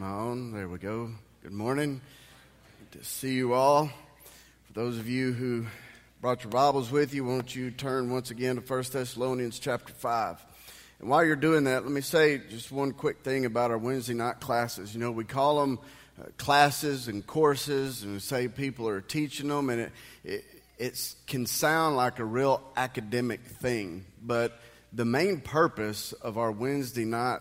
I on? There we go. Good morning. Good to see you all. For those of you who brought your Bibles with you, won't you turn once again to 1 Thessalonians chapter 5. And while you're doing that, let me say just one quick thing about our Wednesday night classes. You know, we call them uh, classes and courses, and we say people are teaching them, and it, it, it can sound like a real academic thing, but the main purpose of our Wednesday night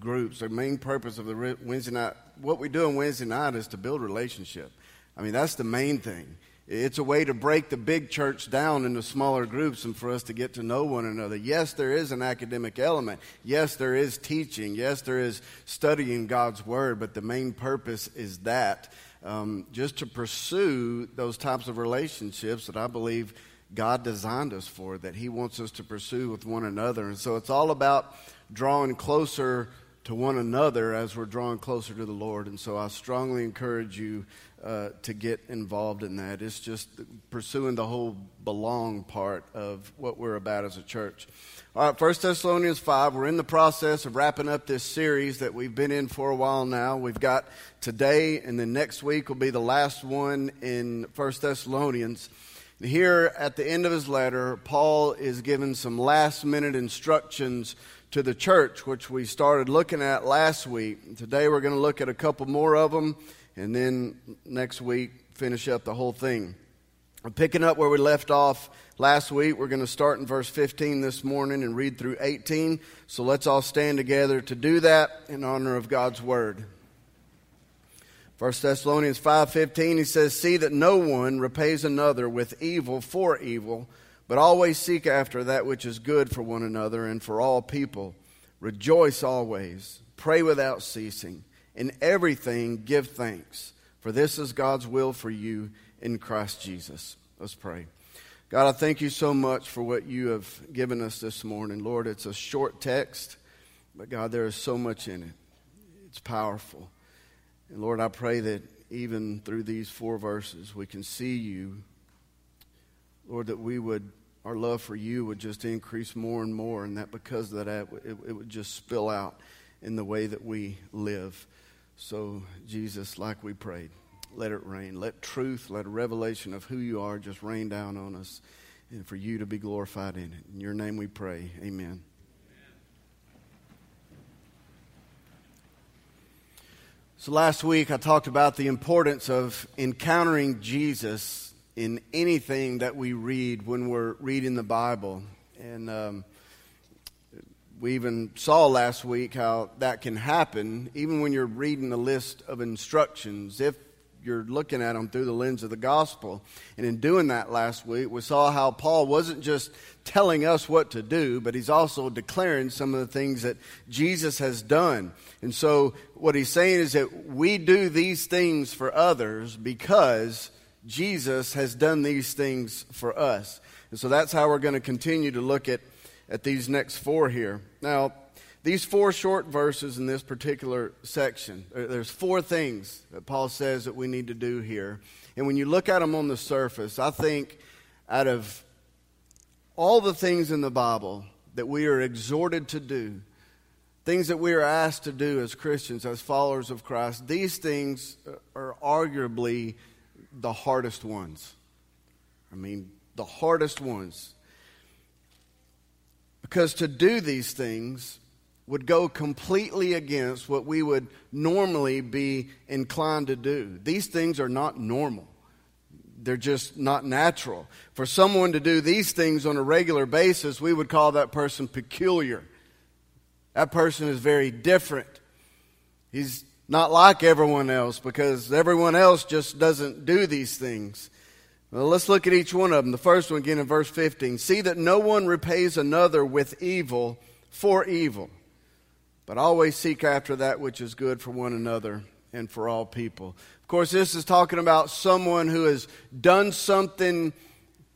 groups, the main purpose of the Wednesday night, what we do on Wednesday night is to build relationship. I mean, that's the main thing. It's a way to break the big church down into smaller groups and for us to get to know one another. Yes, there is an academic element. Yes, there is teaching. Yes, there is studying God's Word, but the main purpose is that um, just to pursue those types of relationships that I believe God designed us for, that He wants us to pursue with one another. And so it's all about drawing closer to one another as we're drawing closer to the Lord. And so I strongly encourage you uh, to get involved in that. It's just pursuing the whole belong part of what we're about as a church. All right, First Thessalonians 5. We're in the process of wrapping up this series that we've been in for a while now. We've got today, and then next week will be the last one in First Thessalonians. Here at the end of his letter, Paul is giving some last minute instructions to the church, which we started looking at last week. Today we're going to look at a couple more of them, and then next week finish up the whole thing. Picking up where we left off last week. We're going to start in verse 15 this morning and read through 18. So let's all stand together to do that in honor of God's word. 1 Thessalonians 5:15 he says see that no one repays another with evil for evil but always seek after that which is good for one another and for all people. Rejoice always. Pray without ceasing. In everything, give thanks, for this is God's will for you in Christ Jesus. Let's pray. God, I thank you so much for what you have given us this morning. Lord, it's a short text, but God, there is so much in it. It's powerful. And Lord, I pray that even through these four verses, we can see you Lord, that we would, our love for you would just increase more and more, and that because of that, it, it would just spill out in the way that we live. So, Jesus, like we prayed, let it rain. Let truth, let a revelation of who you are just rain down on us, and for you to be glorified in it. In your name we pray. Amen. So, last week I talked about the importance of encountering Jesus in anything that we read when we're reading the Bible. And um, we even saw last week how that can happen even when you're reading a list of instructions. If you're looking at them through the lens of the gospel. And in doing that last week, we saw how Paul wasn't just telling us what to do, but he's also declaring some of the things that Jesus has done. And so what he's saying is that we do these things for others because Jesus has done these things for us. And so that's how we're going to continue to look at, at these next four here. Now, these four short verses in this particular section, uh, there's four things that Paul says that we need to do here. And when you look at them on the surface, I think out of all the things in the Bible that we are exhorted to do, things that we are asked to do as Christians, as followers of Christ, these things uh, are arguably the hardest ones. I mean, the hardest ones. Because to do these things would go completely against what we would normally be inclined to do. These things are not normal. They're just not natural. For someone to do these things on a regular basis, we would call that person peculiar. That person is very different. He's not like everyone else because everyone else just doesn't do these things. Well, let's look at each one of them. The first one again in verse 15. See that no one repays another with evil for evil, but always seek after that which is good for one another and for all people. Of course, this is talking about someone who has done something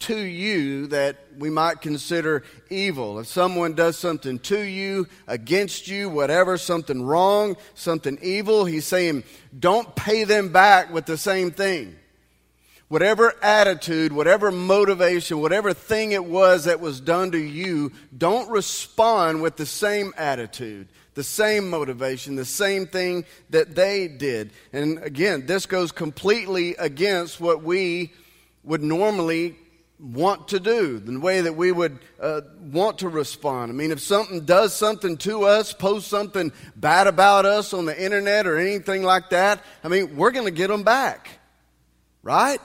to you that we might consider evil. If someone does something to you, against you, whatever, something wrong, something evil, he's saying, don't pay them back with the same thing. whatever attitude, whatever motivation, whatever thing it was that was done to you, don't respond with the same attitude, the same motivation, the same thing that they did. And again, this goes completely against what we would normally want to do, the way that we would uh, want to respond. I mean, if something does something to us, post something bad about us on the internet or anything like that, I mean, we're going to get them back, right?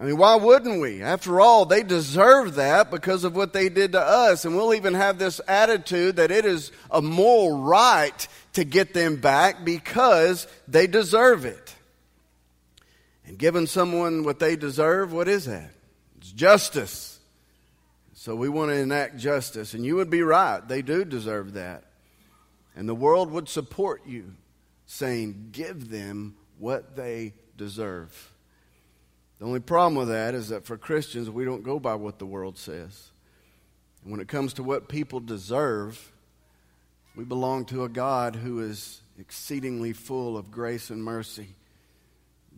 I mean, why wouldn't we? After all, they deserve that because of what they did to us. And we'll even have this attitude that it is a moral right to get them back because they deserve it. And giving someone what they deserve, what is that? It's justice. So we want to enact justice. And you would be right. They do deserve that. And the world would support you saying, give them what they deserve. The only problem with that is that for Christians, we don't go by what the world says. And when it comes to what people deserve, we belong to a God who is exceedingly full of grace and mercy.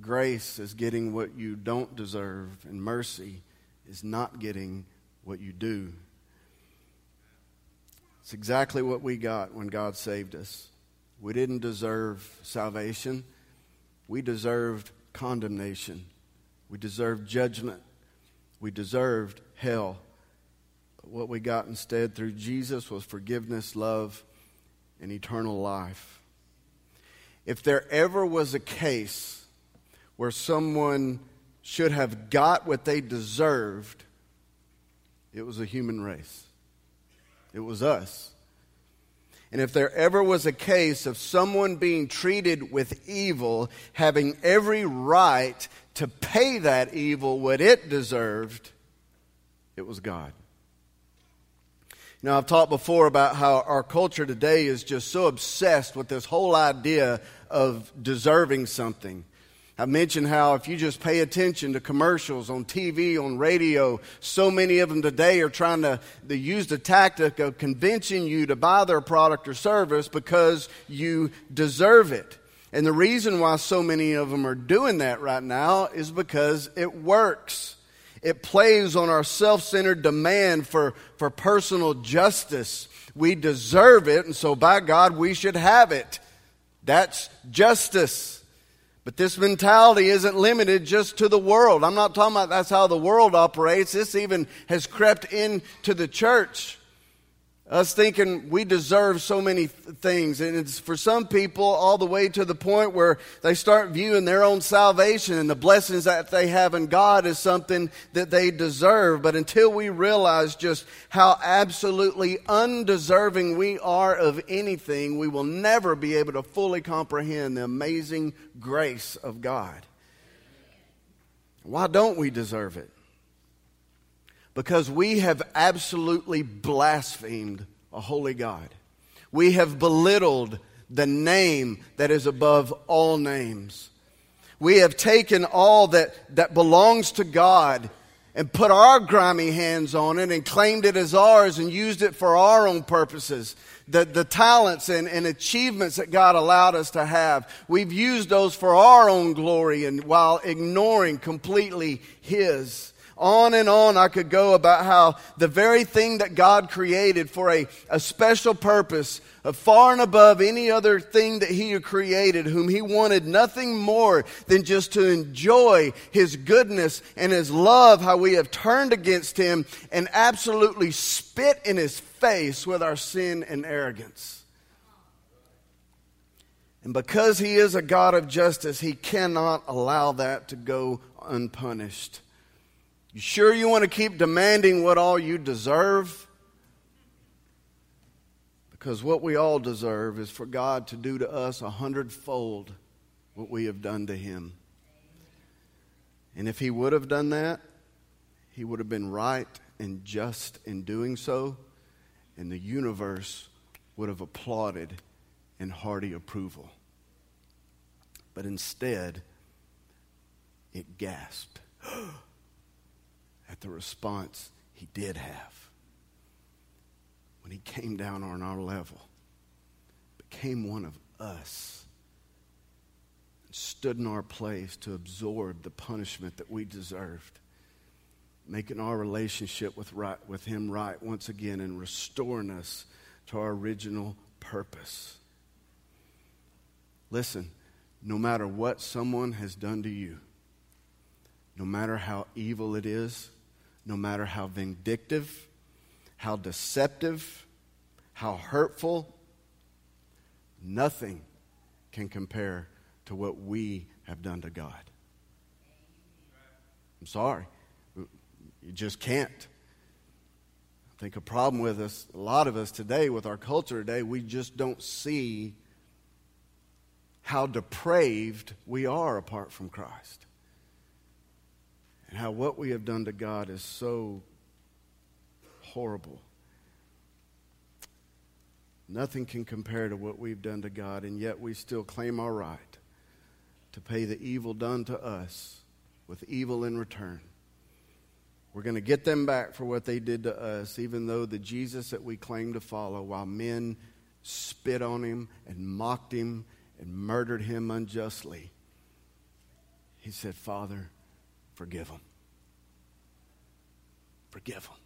Grace is getting what you don't deserve, and mercy is not getting what you do. It's exactly what we got when God saved us. We didn't deserve salvation, we deserved condemnation. We deserved judgment, we deserved hell. But what we got instead through Jesus was forgiveness, love, and eternal life. If there ever was a case where someone should have got what they deserved, it was a human race. It was us. And if there ever was a case of someone being treated with evil, having every right to pay that evil what it deserved, it was God. Now, I've talked before about how our culture today is just so obsessed with this whole idea of deserving something. I mentioned how if you just pay attention to commercials on TV, on radio, so many of them today are trying to use the tactic of convincing you to buy their product or service because you deserve it. And the reason why so many of them are doing that right now is because it works. It plays on our self centered demand for, for personal justice. We deserve it, and so by God, we should have it. That's justice. But this mentality isn't limited just to the world. I'm not talking about that's how the world operates. This even has crept into the church. Us thinking we deserve so many things. And it's for some people all the way to the point where they start viewing their own salvation and the blessings that they have in God as something that they deserve. But until we realize just how absolutely undeserving we are of anything, we will never be able to fully comprehend the amazing grace of God. Why don't we deserve it? Because we have absolutely blasphemed a holy God. We have belittled the name that is above all names. We have taken all that, that belongs to God and put our grimy hands on it and claimed it as ours and used it for our own purposes. The, the talents and, and achievements that God allowed us to have, we've used those for our own glory and while ignoring completely His. On and on I could go about how the very thing that God created for a, a special purpose, uh, far and above any other thing that He created, whom He wanted nothing more than just to enjoy His goodness and His love, how we have turned against Him and absolutely spit in His face with our sin and arrogance. And because He is a God of justice, He cannot allow that to go unpunished. You sure you want to keep demanding what all you deserve? Because what we all deserve is for God to do to us a hundredfold what we have done to Him. And if He would have done that, He would have been right and just in doing so, and the universe would have applauded in hearty approval. But instead, it gasped. at the response he did have when he came down on our level, became one of us, and stood in our place to absorb the punishment that we deserved, making our relationship with, right, with Him right once again and restoring us to our original purpose. Listen, no matter what someone has done to you, no matter how evil it is, no matter how vindictive, how deceptive, how hurtful, nothing can compare to what we have done to God. I'm sorry. You just can't. I think a problem with us, a lot of us today, with our culture today, we just don't see how depraved we are apart from Christ. And how what we have done to God is so horrible. Nothing can compare to what we've done to God, and yet we still claim our right to pay the evil done to us with evil in return. We're going to get them back for what they did to us, even though the Jesus that we claim to follow, while men spit on him and mocked him and murdered him unjustly, he said, Father, forgive them. Forgive them.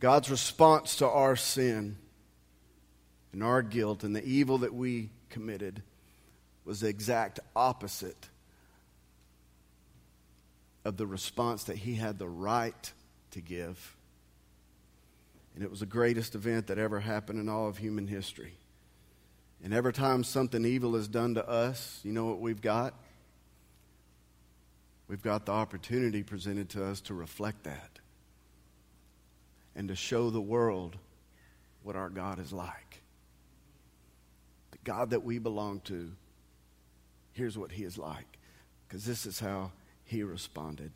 God's response to our sin and our guilt and the evil that we committed was the exact opposite of the response that he had the right to give. And it was the greatest event that ever happened in all of human history. And every time something evil is done to us, you know what we've got? We've got the opportunity presented to us to reflect that and to show the world what our God is like. The God that we belong to here's what he is like. Because this is how he responded.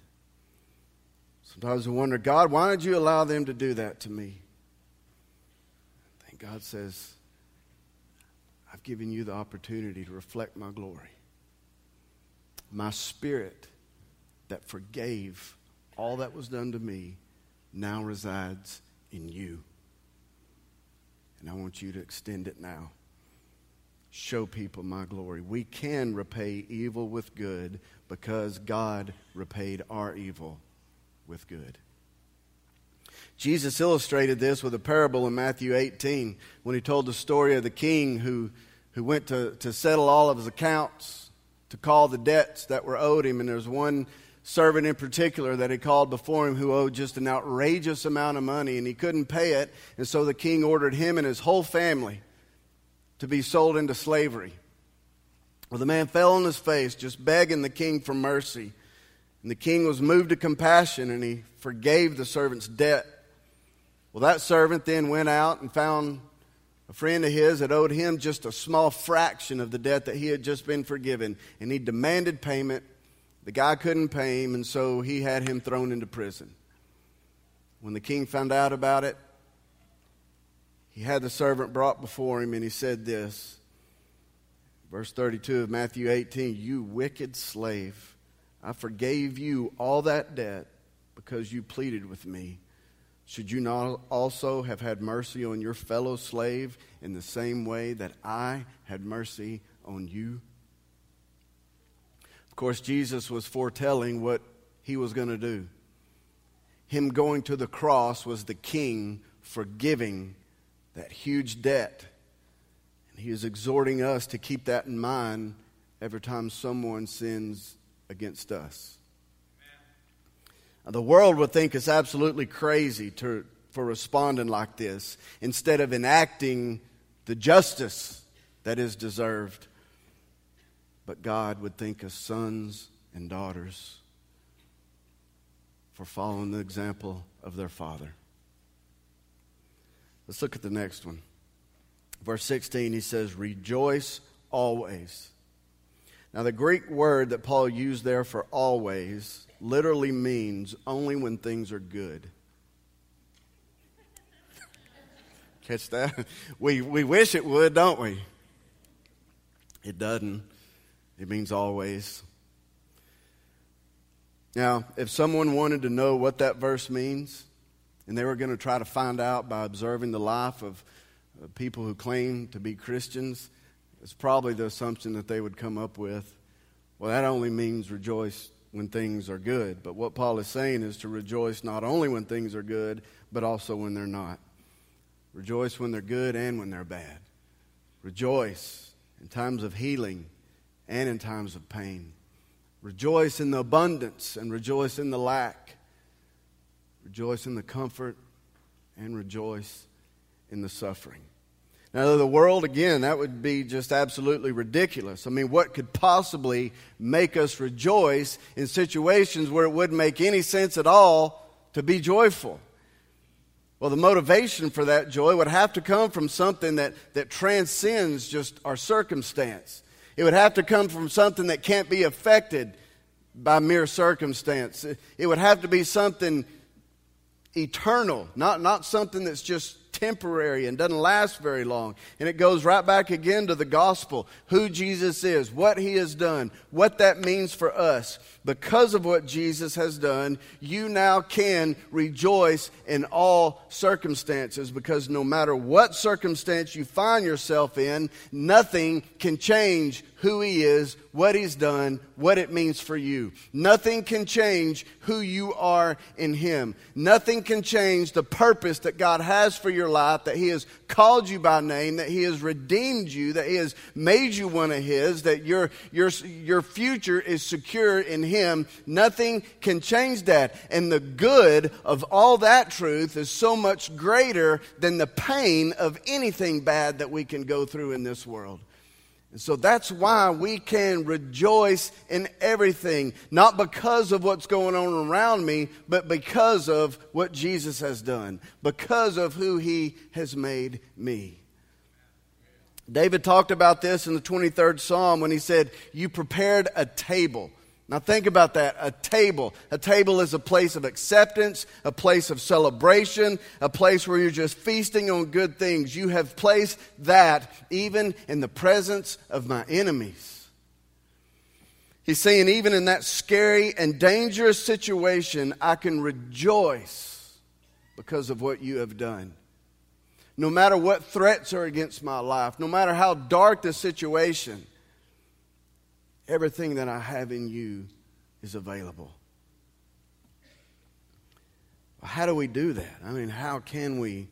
Sometimes we wonder, God, why did you allow them to do that to me? And God says, I've given you the opportunity to reflect my glory. My spirit that forgave all that was done to me now resides in you. And I want you to extend it now show people my glory. We can repay evil with good because God repaid our evil with good. Jesus illustrated this with a parable in Matthew 18 when he told the story of the king who, who went to, to settle all of his accounts, to call the debts that were owed him. And there's one servant in particular that he called before him who owed just an outrageous amount of money and he couldn't pay it. And so the king ordered him and his whole family to be sold into slavery. Well, the man fell on his face, just begging the king for mercy. And the king was moved to compassion and he forgave the servant's debt. Well, that servant then went out and found a friend of his that owed him just a small fraction of the debt that he had just been forgiven. And he demanded payment. The guy couldn't pay him, and so he had him thrown into prison. When the king found out about it, he had the servant brought before him, and he said this. Verse 32 of Matthew 18 You wicked slave, I forgave you all that debt because you pleaded with me. Should you not also have had mercy on your fellow slave in the same way that I had mercy on you? Of course, Jesus was foretelling what he was going to do. Him going to the cross was the king forgiving that huge debt. And he is exhorting us to keep that in mind every time someone sins against us. Now, the world would think it's absolutely crazy to, for responding like this instead of enacting the justice that is deserved. But God would think us sons and daughters for following the example of their father. Let's look at the next one. Verse 16, he says, Rejoice always. Now, the Greek word that Paul used there for always literally means only when things are good. Catch that? We, we wish it would, don't we? It doesn't. It means always. Now, if someone wanted to know what that verse means, and they were going to try to find out by observing the life of uh, people who claim to be Christians. it's probably the assumption that they would come up with. Well, that only means rejoice when things are good. But what Paul is saying is to rejoice not only when things are good, but also when they're not. Rejoice when they're good and when they're bad. Rejoice in times of healing and in times of pain. Rejoice in the abundance and rejoice in the lack. Rejoice in the comfort and rejoice in the suffering. Now, the world, again, that would be just absolutely ridiculous. I mean, what could possibly make us rejoice in situations where it wouldn't make any sense at all to be joyful? Well, the motivation for that joy would have to come from something that, that transcends just our circumstance. It would have to come from something that can't be affected by mere circumstance. It would have to be something eternal, not, not something that's just temporary and doesn't last very long. And it goes right back again to the gospel who Jesus is, what he has done, what that means for us. Because of what Jesus has done, you now can rejoice in all circumstances because no matter what circumstance you find yourself in, nothing can change who He is, what He's done, what it means for you. Nothing can change who you are in Him. Nothing can change the purpose that God has for your life, that He has called you by name, that He has redeemed you, that He has made you one of His, that your, your, your future is secure in Him. Nothing can change that. And the good of all that truth is so much greater than the pain of anything bad that we can go through in this world. And so that's why we can rejoice in everything, not because of what's going on around me, but because of what Jesus has done, because of who he has made me. David talked about this in the 23rd Psalm when he said, You prepared a table now, think about that. A table. A table is a place of acceptance, a place of celebration, a place where you're just feasting on good things. You have placed that even in the presence of my enemies. He's saying, even in that scary and dangerous situation, I can rejoice because of what you have done. No matter what threats are against my life, no matter how dark the situation, Everything that I have in you is available. How do we do that? I mean, how can we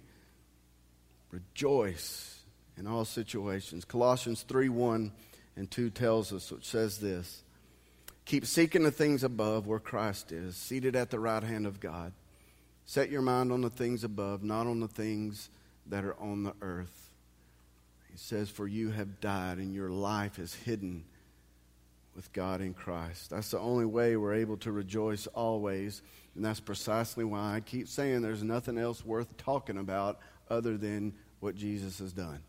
rejoice in all situations? Colossians 3 1 and 2 tells us, which says this Keep seeking the things above where Christ is, seated at the right hand of God. Set your mind on the things above, not on the things that are on the earth. He says, For you have died, and your life is hidden with God in Christ. That's the only way we're able to rejoice always. And that's precisely why I keep saying there's nothing else worth talking about other than what Jesus has done,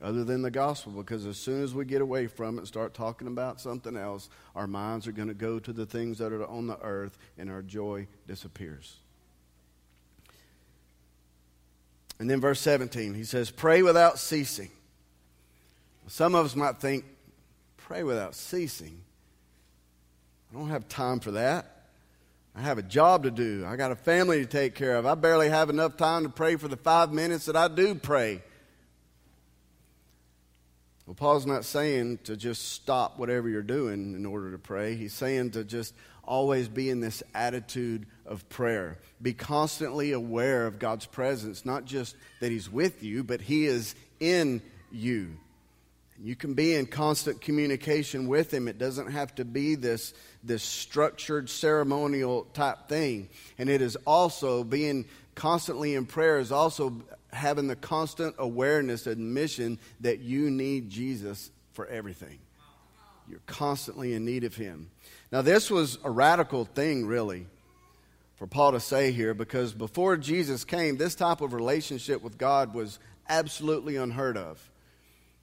other than the gospel. Because as soon as we get away from it and start talking about something else, our minds are going to go to the things that are on the earth and our joy disappears. And then verse 17, he says, Pray without ceasing. Some of us might think, pray without ceasing. I don't have time for that. I have a job to do. I got a family to take care of. I barely have enough time to pray for the five minutes that I do pray. Well, Paul's not saying to just stop whatever you're doing in order to pray. He's saying to just always be in this attitude of prayer. Be constantly aware of God's presence, not just that He's with you, but He is in you. You can be in constant communication with him. It doesn't have to be this, this structured ceremonial type thing. And it is also being constantly in prayer, is also having the constant awareness and mission that you need Jesus for everything. You're constantly in need of him. Now, this was a radical thing, really, for Paul to say here, because before Jesus came, this type of relationship with God was absolutely unheard of.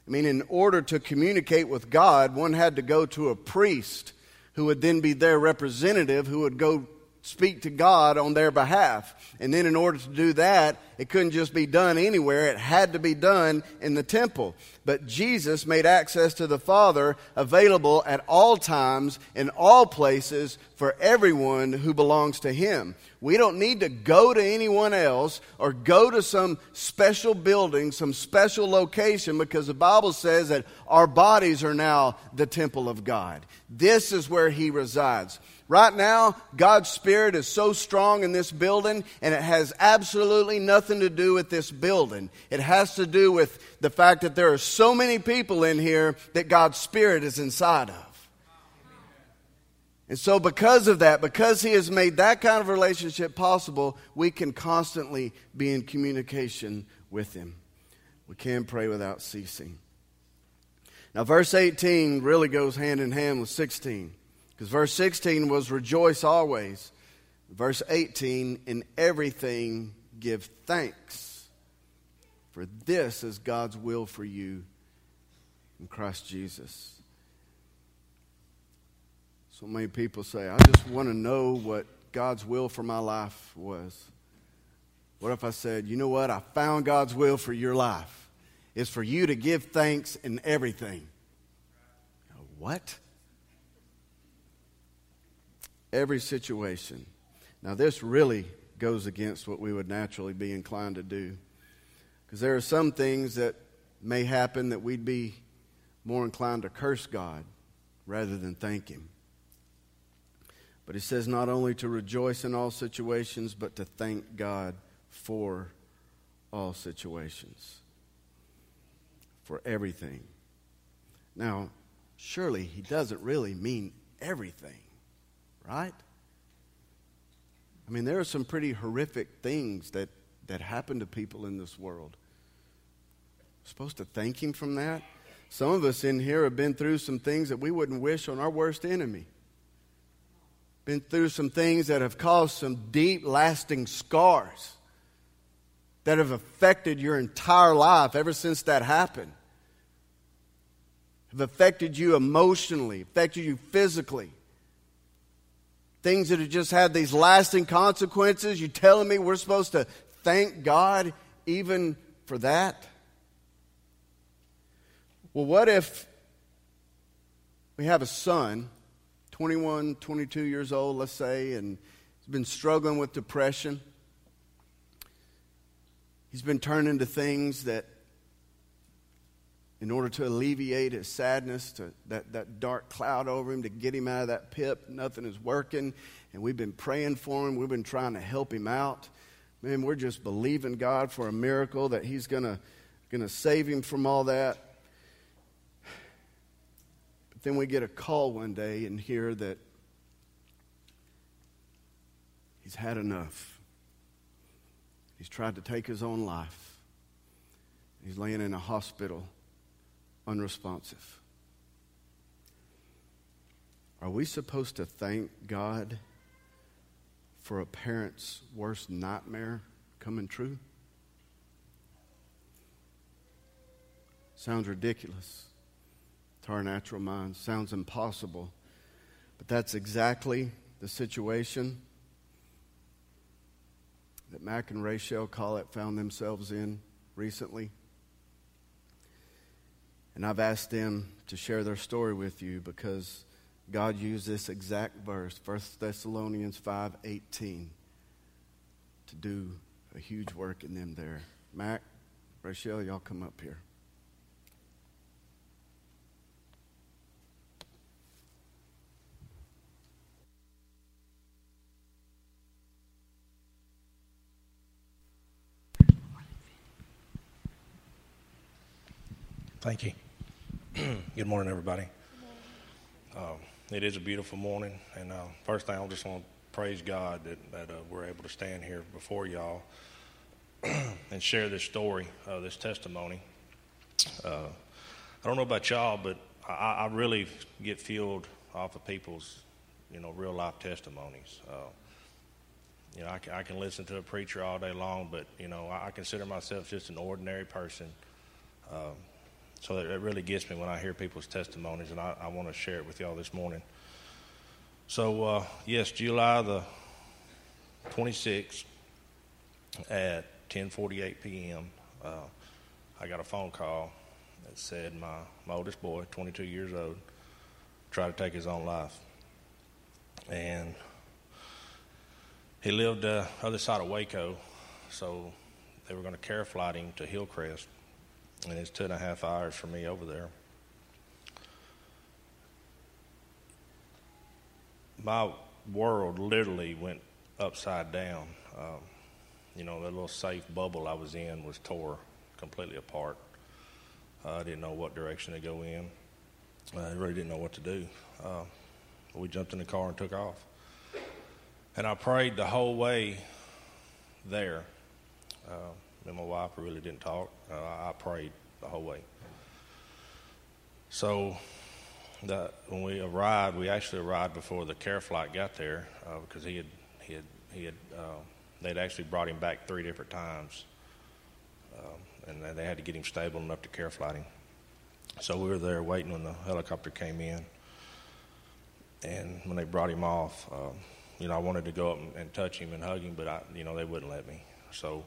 I mean, in order to communicate with God, one had to go to a priest who would then be their representative who would go speak to God on their behalf. And then, in order to do that, it couldn't just be done anywhere, it had to be done in the temple. But Jesus made access to the Father available at all times, in all places, for everyone who belongs to Him. We don't need to go to anyone else or go to some special building, some special location, because the Bible says that our bodies are now the temple of God. This is where He resides. Right now, God's Spirit is so strong in this building, and it has absolutely nothing to do with this building. It has to do with the fact that there are so many people in here that God's Spirit is inside of. And so, because of that, because He has made that kind of relationship possible, we can constantly be in communication with Him. We can pray without ceasing. Now, verse 18 really goes hand in hand with 16, because verse 16 was rejoice always. Verse 18, in everything give thanks, for this is God's will for you in Christ Jesus. So many people say, I just want to know what God's will for my life was. What if I said, you know what? I found God's will for your life. It's for you to give thanks in everything. What? Every situation. Now, this really goes against what we would naturally be inclined to do. Because there are some things that may happen that we'd be more inclined to curse God rather than thank Him. But he says not only to rejoice in all situations, but to thank God for all situations, for everything. Now, surely he doesn't really mean everything, right? I mean, there are some pretty horrific things that, that happen to people in this world. We're supposed to thank him from that? Some of us in here have been through some things that we wouldn't wish on our worst enemy been through some things that have caused some deep, lasting scars that have affected your entire life ever since that happened. Have affected you emotionally, affected you physically. Things that have just had these lasting consequences. You telling me we're supposed to thank God even for that? Well, what if we have a son 21, 22 years old, let's say, and he's been struggling with depression. He's been turning to things that, in order to alleviate his sadness, to that, that dark cloud over him, to get him out of that pit, nothing is working. And we've been praying for him, we've been trying to help him out. Man, we're just believing God for a miracle that he's going to save him from all that. Then we get a call one day and hear that he's had enough. He's tried to take his own life. He's laying in a hospital, unresponsive. Are we supposed to thank God for a parent's worst nightmare coming true? Sounds ridiculous to our natural minds. Sounds impossible. But that's exactly the situation that Mac and Rachel Collett found themselves in recently. And I've asked them to share their story with you because God used this exact verse, 1 Thessalonians 5:18, to do a huge work in them there. Mac, Rachel, y'all come up here. Thank you. Good morning, everybody. Uh, it is a beautiful morning, and uh, first thing I just want to praise God that, that uh, we're able to stand here before y'all and share this story, uh, this testimony. Uh, I don't know about y'all, but I, I, really get fueled off of people's, you know, real life testimonies. Uh, you know, I can, I can listen to a preacher all day long, but you know, I, I consider myself just an ordinary person. Um, so it, really gets me when I hear people's testimonies, and I, I want to share it with y'all this morning. So, uh, yes, July the 26th at 10:48 p.m., uh, I got a phone call that said my, my oldest boy, 22 years old, tried to take his own life, and he lived uh, other side of Waco, so they were going to care flight him to Hillcrest, and it's two and a half hours for me over there. My world literally went upside down. Um, you know, that little safe bubble I was in was tore completely apart. Uh, I didn't know what direction to go in. I really didn't know what to do. Uh, we jumped in the car and took off. And I prayed the whole way there. Uh, and my wife really didn't talk. Uh, I prayed the whole way. So the, when we arrived, we actually arrived before the care flight got there uh, because he had he had he had uh, they'd actually brought him back three different times, um, and they had to get him stable enough to care flight him. So we were there waiting when the helicopter came in, and when they brought him off, um, you know, I wanted to go up and, and touch him and hug him, but I, you know, they wouldn't let me. So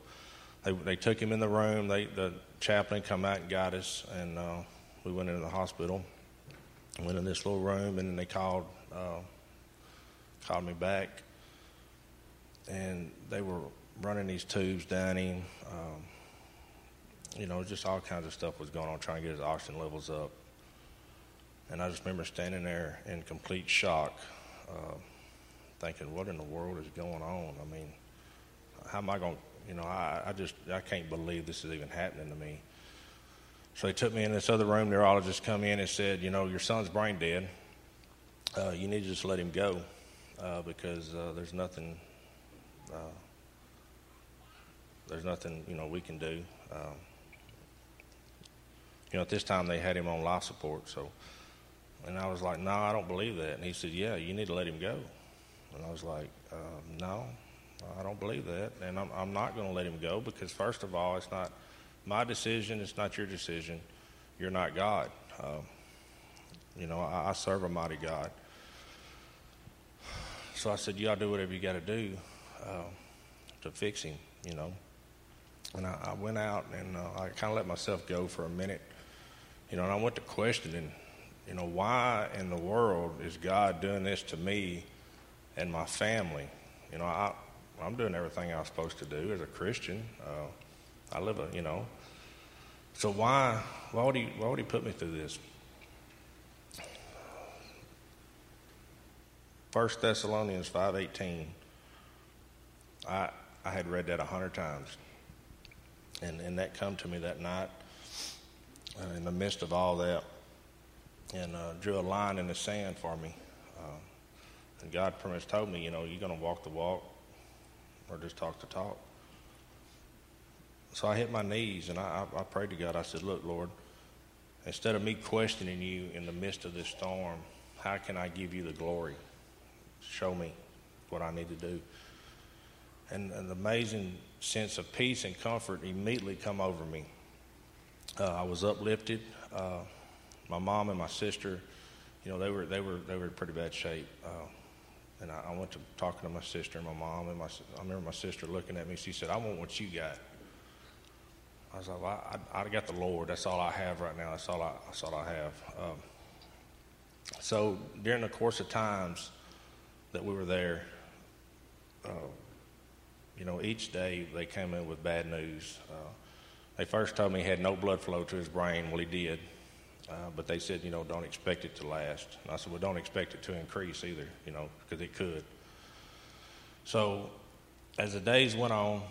they they took him in the room. They the chaplain come out and got us, and uh, we went into the hospital. Went in this little room, and then they called uh, called me back, and they were running these tubes down him. Um, you know, just all kinds of stuff was going on, trying to get his oxygen levels up. And I just remember standing there in complete shock, uh, thinking, "What in the world is going on? I mean, how am I going? You know, I, I just I can't believe this is even happening to me." So they took me in this other room. Neurologist come in and said, "You know, your son's brain dead. Uh, you need to just let him go uh, because uh, there's nothing." Uh, there's nothing you know we can do. Um, you know, at this time they had him on life support. So, and I was like, no, I don't believe that. And he said, yeah, you need to let him go. And I was like, uh, no, I don't believe that. And I'm, I'm not going to let him go because, first of all, it's not my decision. It's not your decision. You're not God. Um, you know, I, I, serve a mighty God. So I said, y'all do whatever you got to do uh, to fix him, you know. And I, I went out and uh, I kind of let myself go for a minute you know, and I went to questioning, you know, why in the world is God doing this to me and my family? You know, I, I'm doing everything I'm supposed to do as a Christian. Uh, I live a, you know. So why, why would he, why would he put me through this? First Thessalonians five eighteen. I I had read that a hundred times, and and that come to me that night uh, in the midst of all that and uh, drew a line in the sand for me. Uh, and God pretty much told me, you know, you're going to walk the walk or just talk the talk. So I hit my knees and I, I, I prayed to God. I said, Look, Lord, instead of me questioning you in the midst of this storm, how can I give you the glory? Show me what I need to do. And an amazing sense of peace and comfort immediately come over me. Uh, I was uplifted. Uh, my mom and my sister, you know, they were they were they were in pretty bad shape. Uh, and I, I, went to talking to my sister and my mom, and my I remember my sister looking at me. She said, "I want what you got." I was like, well, I, I, got the Lord. That's all I have right now. That's all I that's all I have. Um, so during the course of times that we were there, uh, you know, each day they came in with bad news. Uh, they first told me he had no blood flow to his brain. Well, he did. Uh, but they said, you know, don't expect it to last. And I said, well, don't expect it to increase either, you know, because it could. So as the days went on,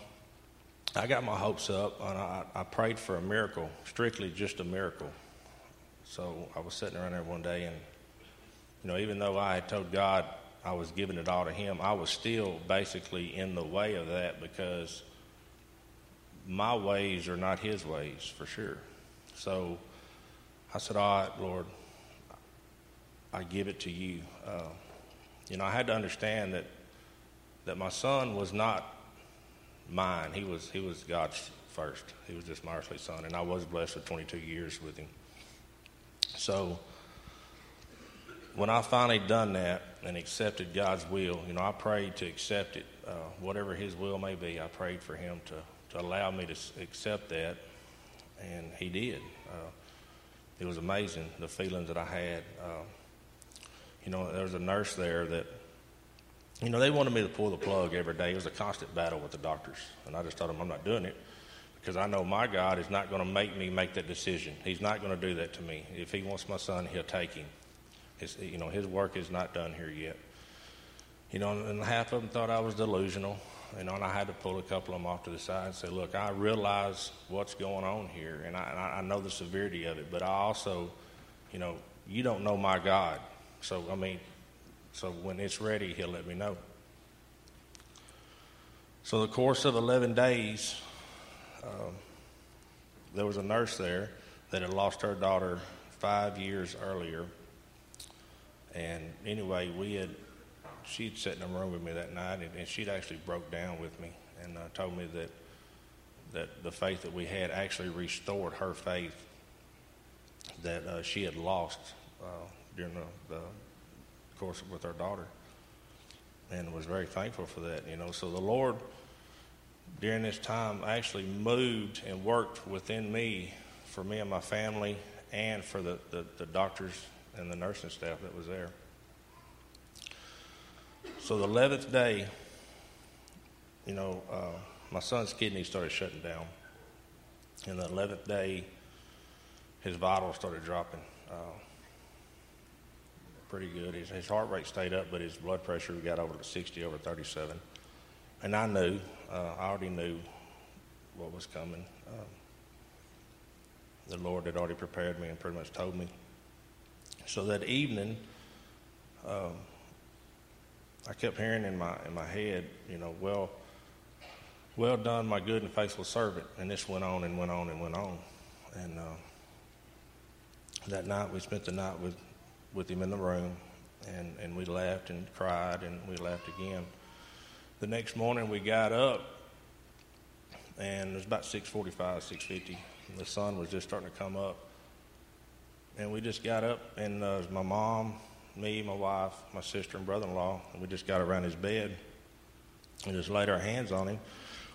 I got my hopes up and I, I prayed for a miracle, strictly just a miracle. So I was sitting around there one day and, you know, even though I had told God I was giving it all to Him, I was still basically in the way of that because – my ways are not his ways for sure. So I said, All right, Lord, I give it to you. Uh, you know, I had to understand that that my son was not mine. He was he was God's first. He was just my earthly son, and I was blessed with 22 years with him. So when I finally done that and accepted God's will, you know, I prayed to accept it, uh, whatever His will may be. I prayed for Him to to allow me to accept that, and he did. Uh, it was amazing the feelings that I had. Uh, you know, there was a nurse there that you know, they wanted me to pull the plug every day. It was a constant battle with the doctors. And I just told them, I'm not doing it because I know my God is not going to make me make that decision. He's not going to do that to me. If He wants my son, He'll take him. You know, His work is not done here yet. You know, and half of them thought I was delusional. And I had to pull a couple of them off to the side and say, look, I realize what's going on here, and I, I know the severity of it, but I also, you know, you don't know my God. So, I mean, so when it's ready, he'll let me know. So, the course of 11 days, um, there was a nurse there that had lost her daughter five years earlier. And anyway, we had, she'd sat in a room with me that night, and, and she'd actually broke down with me and uh, told me that, that the faith that we had actually restored her faith that uh, she had lost uh, during the, the course with her daughter, and was very thankful for that. You know, so the Lord during this time actually moved and worked within me for me and my family and for the, the, the doctors and the nursing staff that was there. So the 11th day, you know, uh, my son's kidney started shutting down. And the 11th day, his vitals started dropping uh, pretty good. His, his, heart rate stayed up, but his blood pressure got over to 60 over 37. And I knew, uh, I already knew what was coming. Um, the Lord had already prepared me and pretty much told me. So that evening, um, I kept hearing in my in my head, you know, well, well done, my good and faithful servant. And this went on and went on and went on. And uh, that night we spent the night with, with him in the room, and, and we laughed and cried, and we laughed again. The next morning we got up, and it was about 6.45, 6.50. The sun was just starting to come up. And we just got up, and uh, my mom, me, my wife, my sister, and brother-in-law, and we just got around his bed and just laid our hands on him.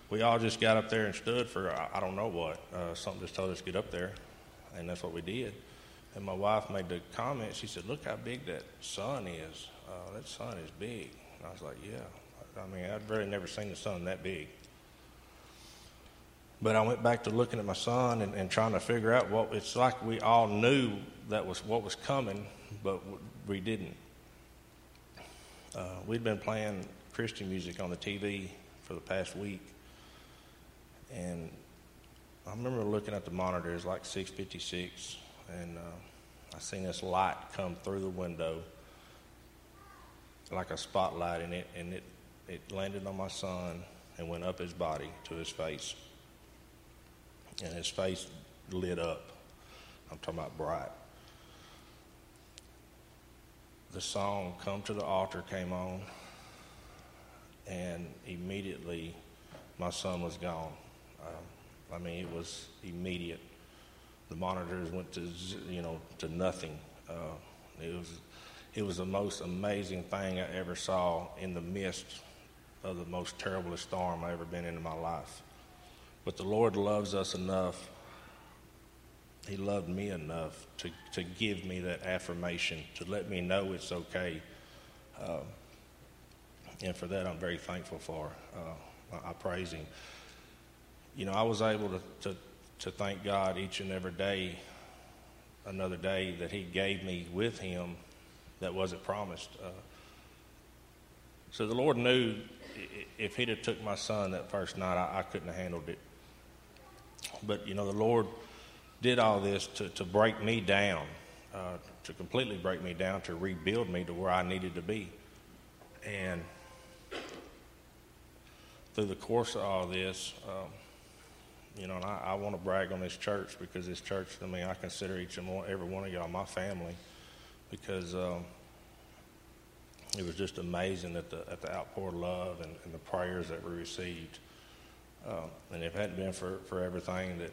We all just got up there and stood for I, I don't know what. Uh, something just told us to get up there, and that's what we did. And my wife made the comment. She said, "Look how big that sun is. Uh, that sun is big." And I was like, "Yeah." I mean, I'd really never seen the sun that big. But I went back to looking at my son and, and trying to figure out what it's like. We all knew that was what was coming, but we didn't. Uh, we'd been playing Christian music on the TV for the past week, and I remember looking at the monitor. It was like 6:56, and uh, I seen this light come through the window like a spotlight, and it and it it landed on my son and went up his body to his face, and his face lit up. I'm talking about bright. The song "Come to the Altar" came on, and immediately my son was gone. Um, I mean, it was immediate the monitors went to you know to nothing. Uh, it was it was the most amazing thing I ever saw in the midst of the most terrible storm I ever been in in my life. But the Lord loves us enough. He loved me enough to, to give me that affirmation, to let me know it's okay. Uh, and for that, I'm very thankful for. Uh, I, I praise Him. You know, I was able to, to to thank God each and every day, another day that He gave me with Him that wasn't promised. Uh, so the Lord knew if He'd have took my son that first night, I, I couldn't have handled it. But you know, the Lord did all this to, to break me down, uh, to completely break me down, to rebuild me to where I needed to be. And through the course of all this, um, you know, and I, I want to brag on this church because this church, I mean, I consider each and every one of y'all my family because um, it was just amazing at the at the outpour of love and, and the prayers that we received. Uh, and if it hadn't been for, for everything that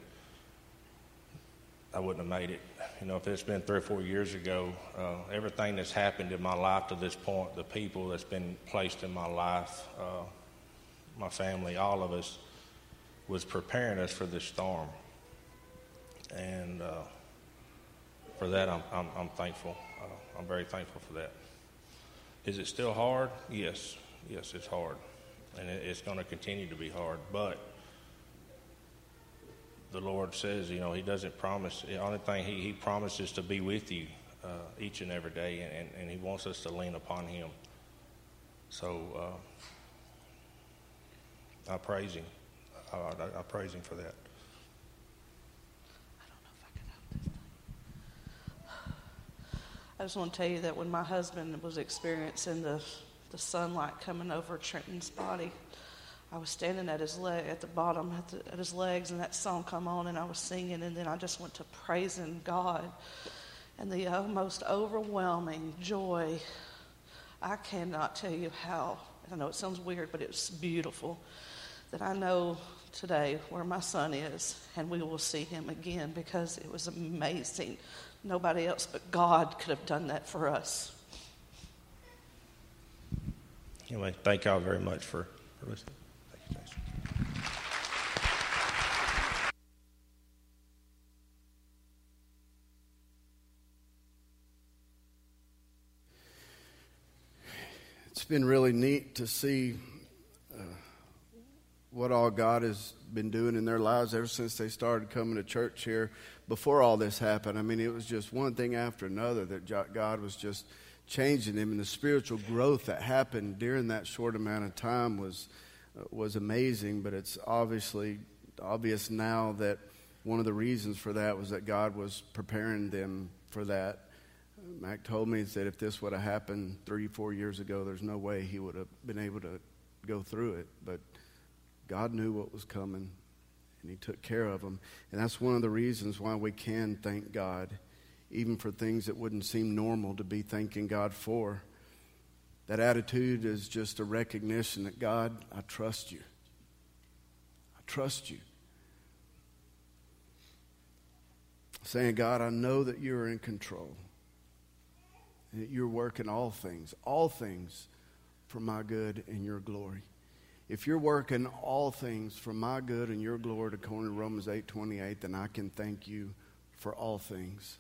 I wouldn't have made it. You know, if it's been three or four years ago, uh, everything that's happened in my life to this point, the people that's been placed in my life, uh, my family, all of us, was preparing us for this storm. And uh, for that, I'm, I'm, I'm thankful. Uh, I'm very thankful for that. Is it still hard? Yes. yes, it's hard, and it, it's going to continue to be hard. But the Lord says, you know, He doesn't promise. The only thing He, he promises to be with you uh, each and every day, and, and, He wants us to lean upon Him. So uh, I praise Him. I, I, I praise Him for that. I just want to tell you that when my husband was experiencing the, the sunlight coming over Trenton's body, I was standing at his leg, at the bottom, at, the, at his legs, and that song come on, and I was singing, and then I just went to praising God, and the uh, most overwhelming joy. I cannot tell you how. I know it sounds weird, but it's beautiful that I know today where my son is, and we will see him again because it was amazing Nobody else but God could have done that for us. Anyway, thank y'all very much for, for listening. Thank you, Jason. It's been really neat to see uh, what all God has been doing in their lives ever since they started coming to church here before all this happened. I mean, it was just one thing after another that God was just changing them, and the spiritual growth that happened during that short amount of time was uh, was amazing. But it's obviously obvious now that one of the reasons for that was that God was preparing them for that. Mac told me that if this would have happened three, four years ago, there's no way he would have been able to go through it. But God knew what was coming, and He took care of him. And that's one of the reasons why we can thank God, even for things that wouldn't seem normal to be thanking God for. That attitude is just a recognition that God, I trust you. I trust you. Saying, God, I know that you're in control. That you're working all things, all things for my good and your glory if you're working all things for my good and your glory according to Romans 8:28, then I can thank you for all things.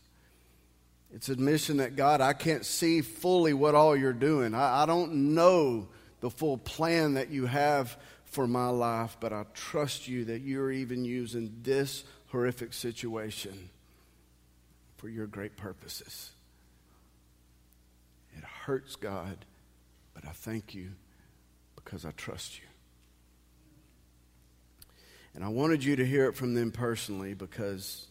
It's admission that God, I can't see fully what all you're doing. I, I don't know the full plan that you have for my life, but I trust you that you're even using this horrific situation for your great purposes. Hurts, God, but I thank you because I trust you. And I wanted you to hear it from them personally because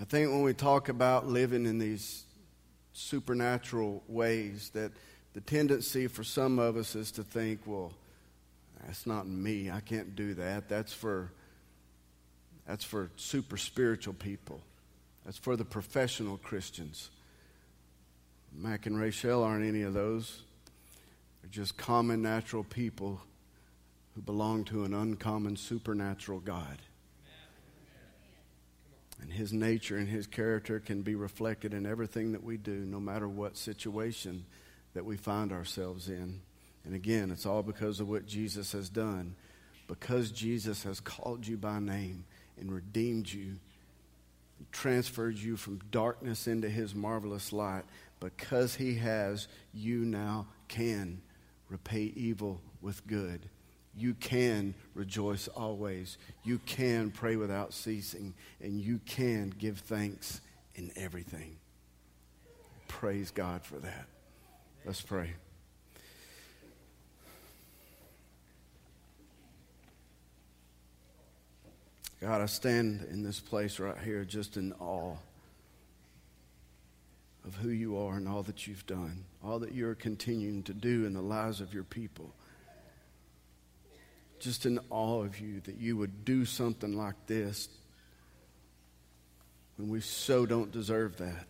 I think when we talk about living in these supernatural ways, that the tendency for some of us is to think, well, that's not me. I can't do that. That's for that's for super spiritual people. That's for the professional Christians. Mac and Rachel aren't any of those. They're just common natural people who belong to an uncommon supernatural God. And his nature and his character can be reflected in everything that we do, no matter what situation that we find ourselves in. And again, it's all because of what Jesus has done. Because Jesus has called you by name and redeemed you, transferred you from darkness into his marvelous light, because he has, you now can repay evil with good you can rejoice always. You can pray without ceasing. And you can give thanks in everything. Praise God for that. Let's pray. God, I stand in this place right here just in awe who you are and all that you've done, all that you're continuing to do in the lives of your people just in awe of you that you would do something like this when we so don't deserve that.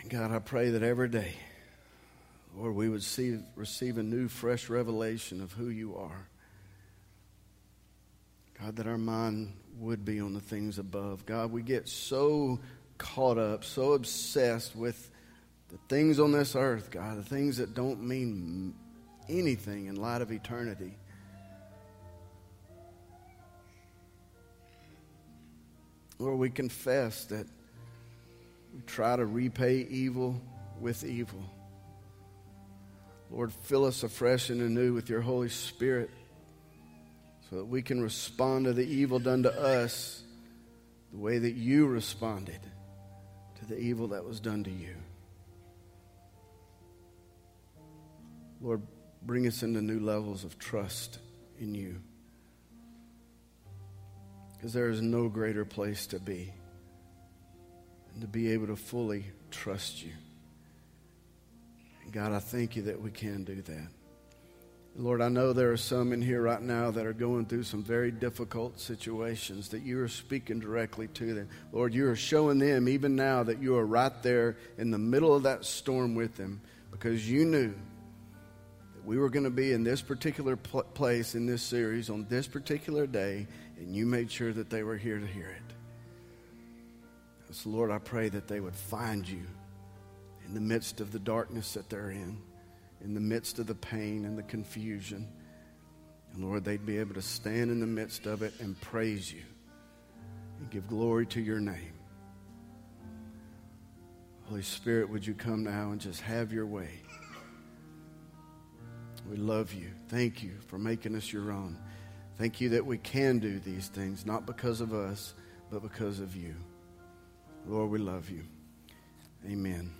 And God, I pray that every day, Lord, we would see, receive a new, fresh revelation of who you are. God, that our mind would be on the things above. God, we get so caught up, so obsessed with the things on this earth, God, the things that don't mean anything in light of eternity. Lord, we confess that We try to repay evil with evil. Lord, fill us afresh and anew with your Holy Spirit so that we can respond to the evil done to us the way that you responded to the evil that was done to you. Lord, bring us into new levels of trust in you. Because there is no greater place to be than to be able to fully trust you. And God, I thank you that we can do that. Lord, I know there are some in here right now that are going through some very difficult situations that you are speaking directly to them. Lord, you are showing them even now that you are right there in the middle of that storm with them because you knew that we were going to be in this particular pl- place in this series on this particular day, and you made sure that they were here to hear it. So, Lord, I pray that they would find you in the midst of the darkness that they're in in the midst of the pain and the confusion. And Lord, they'd be able to stand in the midst of it and praise you and give glory to your name. Holy Spirit, would you come now and just have your way? We love you. Thank you for making us your own. Thank you that we can do these things, not because of us, but because of you. Lord, we love you. Amen.